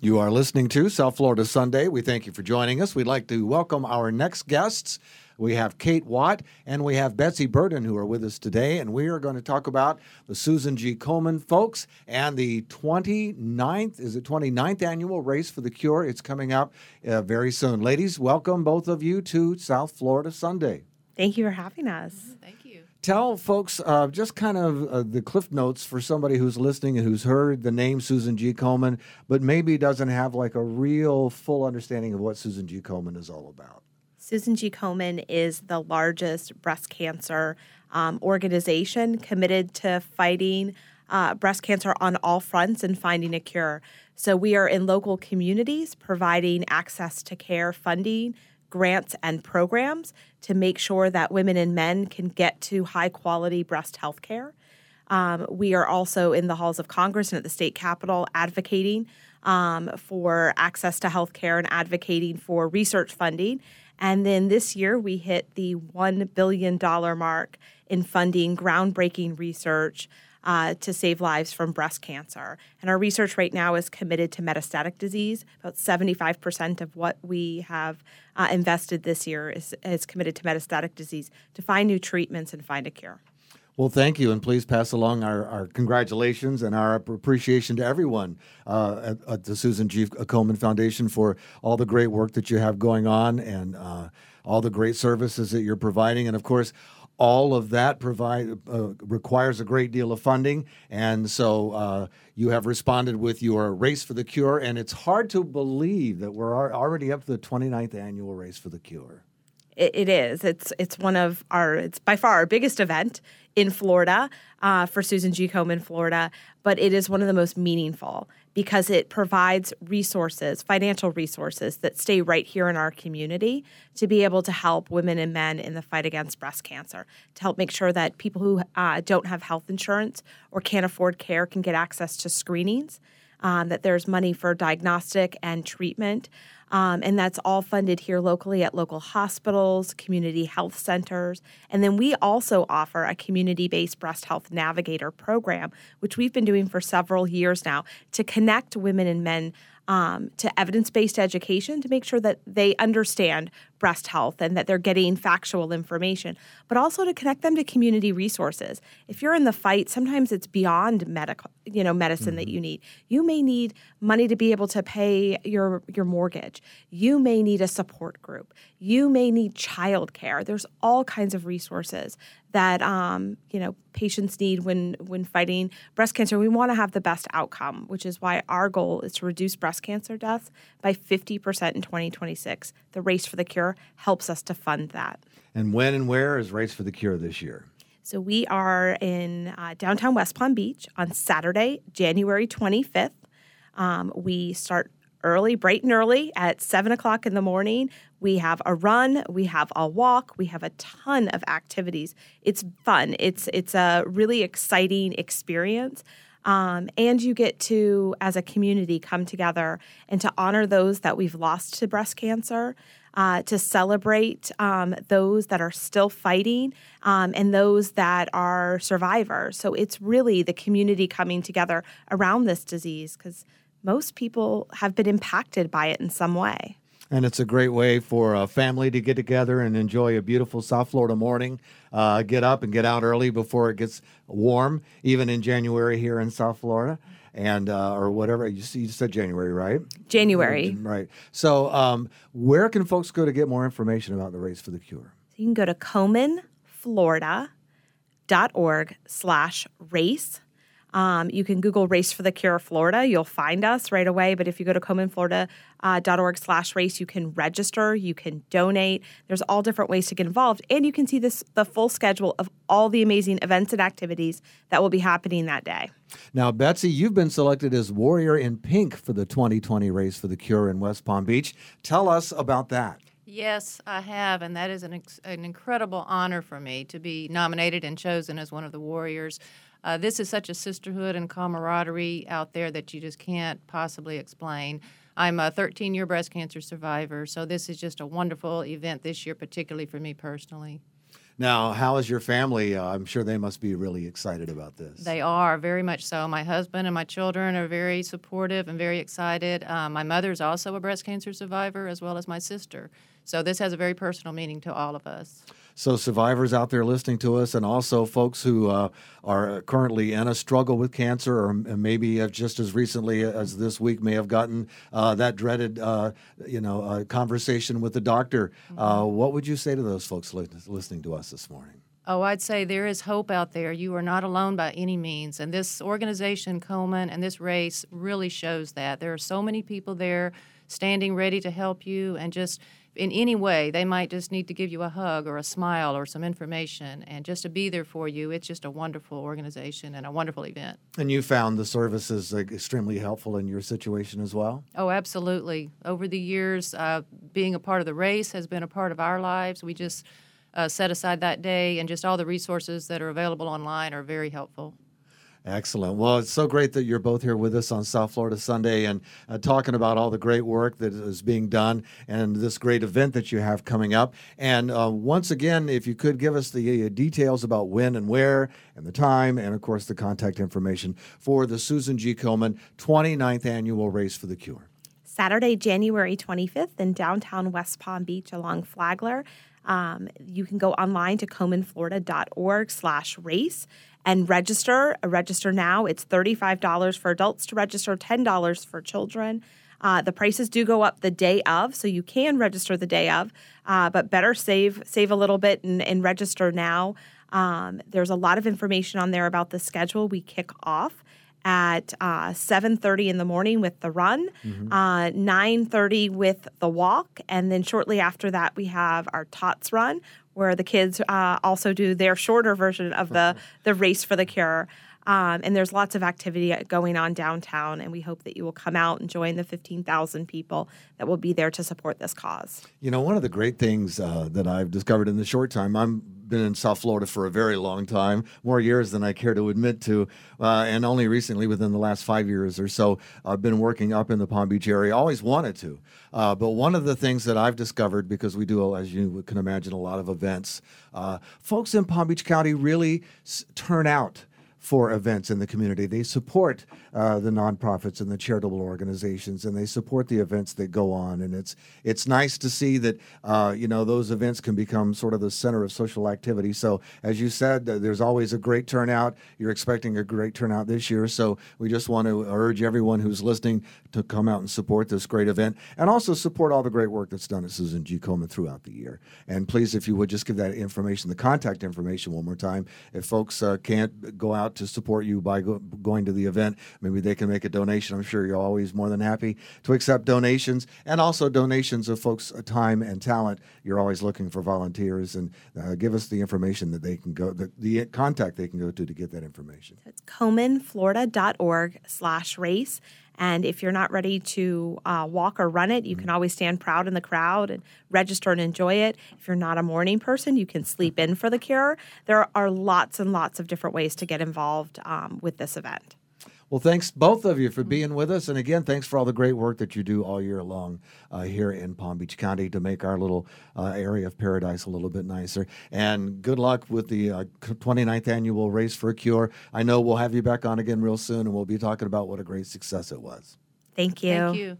You are listening to South Florida Sunday. We thank you for joining us. We'd like to welcome our next guests. We have Kate Watt and we have Betsy Burden who are with us today, and we are going to talk about the Susan G. Komen folks and the 29th, is it 29th annual Race for the Cure? It's coming up uh, very soon. Ladies, welcome both of you to South Florida Sunday. Thank you for having us. Thank you. Tell folks uh, just kind of uh, the cliff notes for somebody who's listening and who's heard the name Susan G. Komen, but maybe doesn't have like a real full understanding of what Susan G. Komen is all about. Susan G. Komen is the largest breast cancer um, organization committed to fighting uh, breast cancer on all fronts and finding a cure. So we are in local communities providing access to care funding grants and programs to make sure that women and men can get to high quality breast health care. Um, we are also in the halls of Congress and at the state capitol advocating um, for access to health care and advocating for research funding. And then this year, we hit the $1 billion mark in funding groundbreaking research uh, to save lives from breast cancer. And our research right now is committed to metastatic disease. About 75% of what we have uh, invested this year is, is committed to metastatic disease to find new treatments and find a cure. Well, thank you, and please pass along our, our congratulations and our appreciation to everyone uh, at, at, the Susan G. Komen Foundation for all the great work that you have going on and uh, all the great services that you're providing, and of course, all of that provide uh, requires a great deal of funding, and so uh, you have responded with your race for the cure, and it's hard to believe that we're already up to the 29th annual race for the cure. it, it is. It's it's one of our. It's by far our biggest event in Florida uh, for Susan G. Komen, Florida, but it is one of the most meaningful because it provides resources, financial resources that stay right here in our community to be able to help women and men in the fight against breast cancer, to help make sure that people who uh, don't have health insurance or can't afford care can get access to screenings, um, that there's money for diagnostic and treatment. Um, and that's all funded here locally at local hospitals, community health centers. And then we also offer a community based breast health navigator program, which we've been doing for several years now to connect women and men um, to evidence based education to make sure that they understand breast health and that they're getting factual information, but also to connect them to community resources. If you're in the fight, sometimes it's beyond medical, you know, medicine mm-hmm. that you need. You may need money to be able to pay your your mortgage. You may need a support group. You may need childcare. There's all kinds of resources that um, you know patients need when when fighting breast cancer. We want to have the best outcome, which is why our goal is to reduce breast cancer deaths by 50% in 2026. The race for the cure helps us to fund that. And when and where is Race for the Cure this year? So we are in uh, downtown West Palm Beach on Saturday, January 25th. Um, we start early, bright and early at seven o'clock in the morning. We have a run, we have a walk, we have a ton of activities. It's fun. It's it's a really exciting experience. Um, and you get to, as a community, come together and to honor those that we've lost to breast cancer, uh, to celebrate um, those that are still fighting um, and those that are survivors. So it's really the community coming together around this disease because most people have been impacted by it in some way. And it's a great way for a family to get together and enjoy a beautiful South Florida morning. Uh, get up and get out early before it gets warm, even in January here in South Florida and uh, or whatever you, see you said January, right? January, right. So, um, where can folks go to get more information about the Race for the Cure? So you can go to komenflorida.org slash race um, you can Google Race for the Cure Florida. You'll find us right away. But if you go to komenflorida.org uh, slash race, you can register, you can donate. There's all different ways to get involved. And you can see this the full schedule of all the amazing events and activities that will be happening that day. Now, Betsy, you've been selected as Warrior in Pink for the 2020 Race for the Cure in West Palm Beach. Tell us about that. Yes, I have, and that is an, an incredible honor for me to be nominated and chosen as one of the Warriors. Uh, this is such a sisterhood and camaraderie out there that you just can't possibly explain. I'm a 13 year breast cancer survivor, so this is just a wonderful event this year, particularly for me personally. Now, how is your family? Uh, I'm sure they must be really excited about this. They are very much so. My husband and my children are very supportive and very excited. Um, my mother is also a breast cancer survivor, as well as my sister. So this has a very personal meaning to all of us. So, survivors out there listening to us, and also folks who uh, are currently in a struggle with cancer, or maybe have just as recently as this week may have gotten uh, that dreaded, uh, you know, uh, conversation with the doctor. Uh, mm-hmm. what would you say to those folks li- listening to us this morning? Oh, I'd say there is hope out there. You are not alone by any means. And this organization, Komen, and this race really shows that. There are so many people there standing ready to help you and just in any way. They might just need to give you a hug or a smile or some information and just to be there for you. It's just a wonderful organization and a wonderful event. And you found the services like, extremely helpful in your situation as well? Oh, absolutely. Over the years, uh, being a part of the race has been a part of our lives. We just uh, set aside that day, and just all the resources that are available online are very helpful. Excellent. Well, it's so great that you're both here with us on South Florida Sunday and uh, talking about all the great work that is being done and this great event that you have coming up. And uh, once again, if you could give us the uh, details about when and where and the time, and of course the contact information for the Susan G. Komen 29th Annual Race for the Cure. Saturday, January 25th in downtown West Palm Beach along Flagler. Um, you can go online to komenflorida.org slash race and register. Register now. It's $35 for adults to register, $10 for children. Uh, the prices do go up the day of, so you can register the day of, uh, but better save save a little bit and, and register now. Um, there's a lot of information on there about the schedule. We kick off at uh, 7.30 in the morning with the run mm-hmm. uh, 9.30 with the walk and then shortly after that we have our tots run where the kids uh, also do their shorter version of the, the race for the cure um, and there's lots of activity going on downtown, and we hope that you will come out and join the 15,000 people that will be there to support this cause. You know, one of the great things uh, that I've discovered in the short time, I'm been in South Florida for a very long time, more years than I care to admit to, uh, and only recently, within the last five years or so, I've been working up in the Palm Beach area. Always wanted to, uh, but one of the things that I've discovered, because we do, as you can imagine, a lot of events, uh, folks in Palm Beach County really s- turn out for events in the community. They support uh, the nonprofits and the charitable organizations, and they support the events that go on. And it's it's nice to see that uh, you know those events can become sort of the center of social activity. So as you said, there's always a great turnout. You're expecting a great turnout this year, so we just want to urge everyone who's listening to come out and support this great event, and also support all the great work that's done at Susan G. Komen throughout the year. And please, if you would just give that information, the contact information, one more time. If folks uh, can't go out to support you by go- going to the event, maybe they can make a donation. I'm sure you're always more than happy to accept donations and also donations of folks' uh, time and talent. You're always looking for volunteers and uh, give us the information that they can go, the, the contact they can go to to get that information. It's komenflorida.org slash race. And if you're not ready to uh, walk or run it, you mm-hmm. can always stand proud in the crowd and register and enjoy it. If you're not a morning person, you can sleep in for the cure. There are lots and lots of different ways to get involved um, with this event. Well, thanks both of you for being with us. And again, thanks for all the great work that you do all year long uh, here in Palm Beach County to make our little uh, area of paradise a little bit nicer. And good luck with the uh, 29th annual Race for a Cure. I know we'll have you back on again real soon, and we'll be talking about what a great success it was. Thank you. Thank you.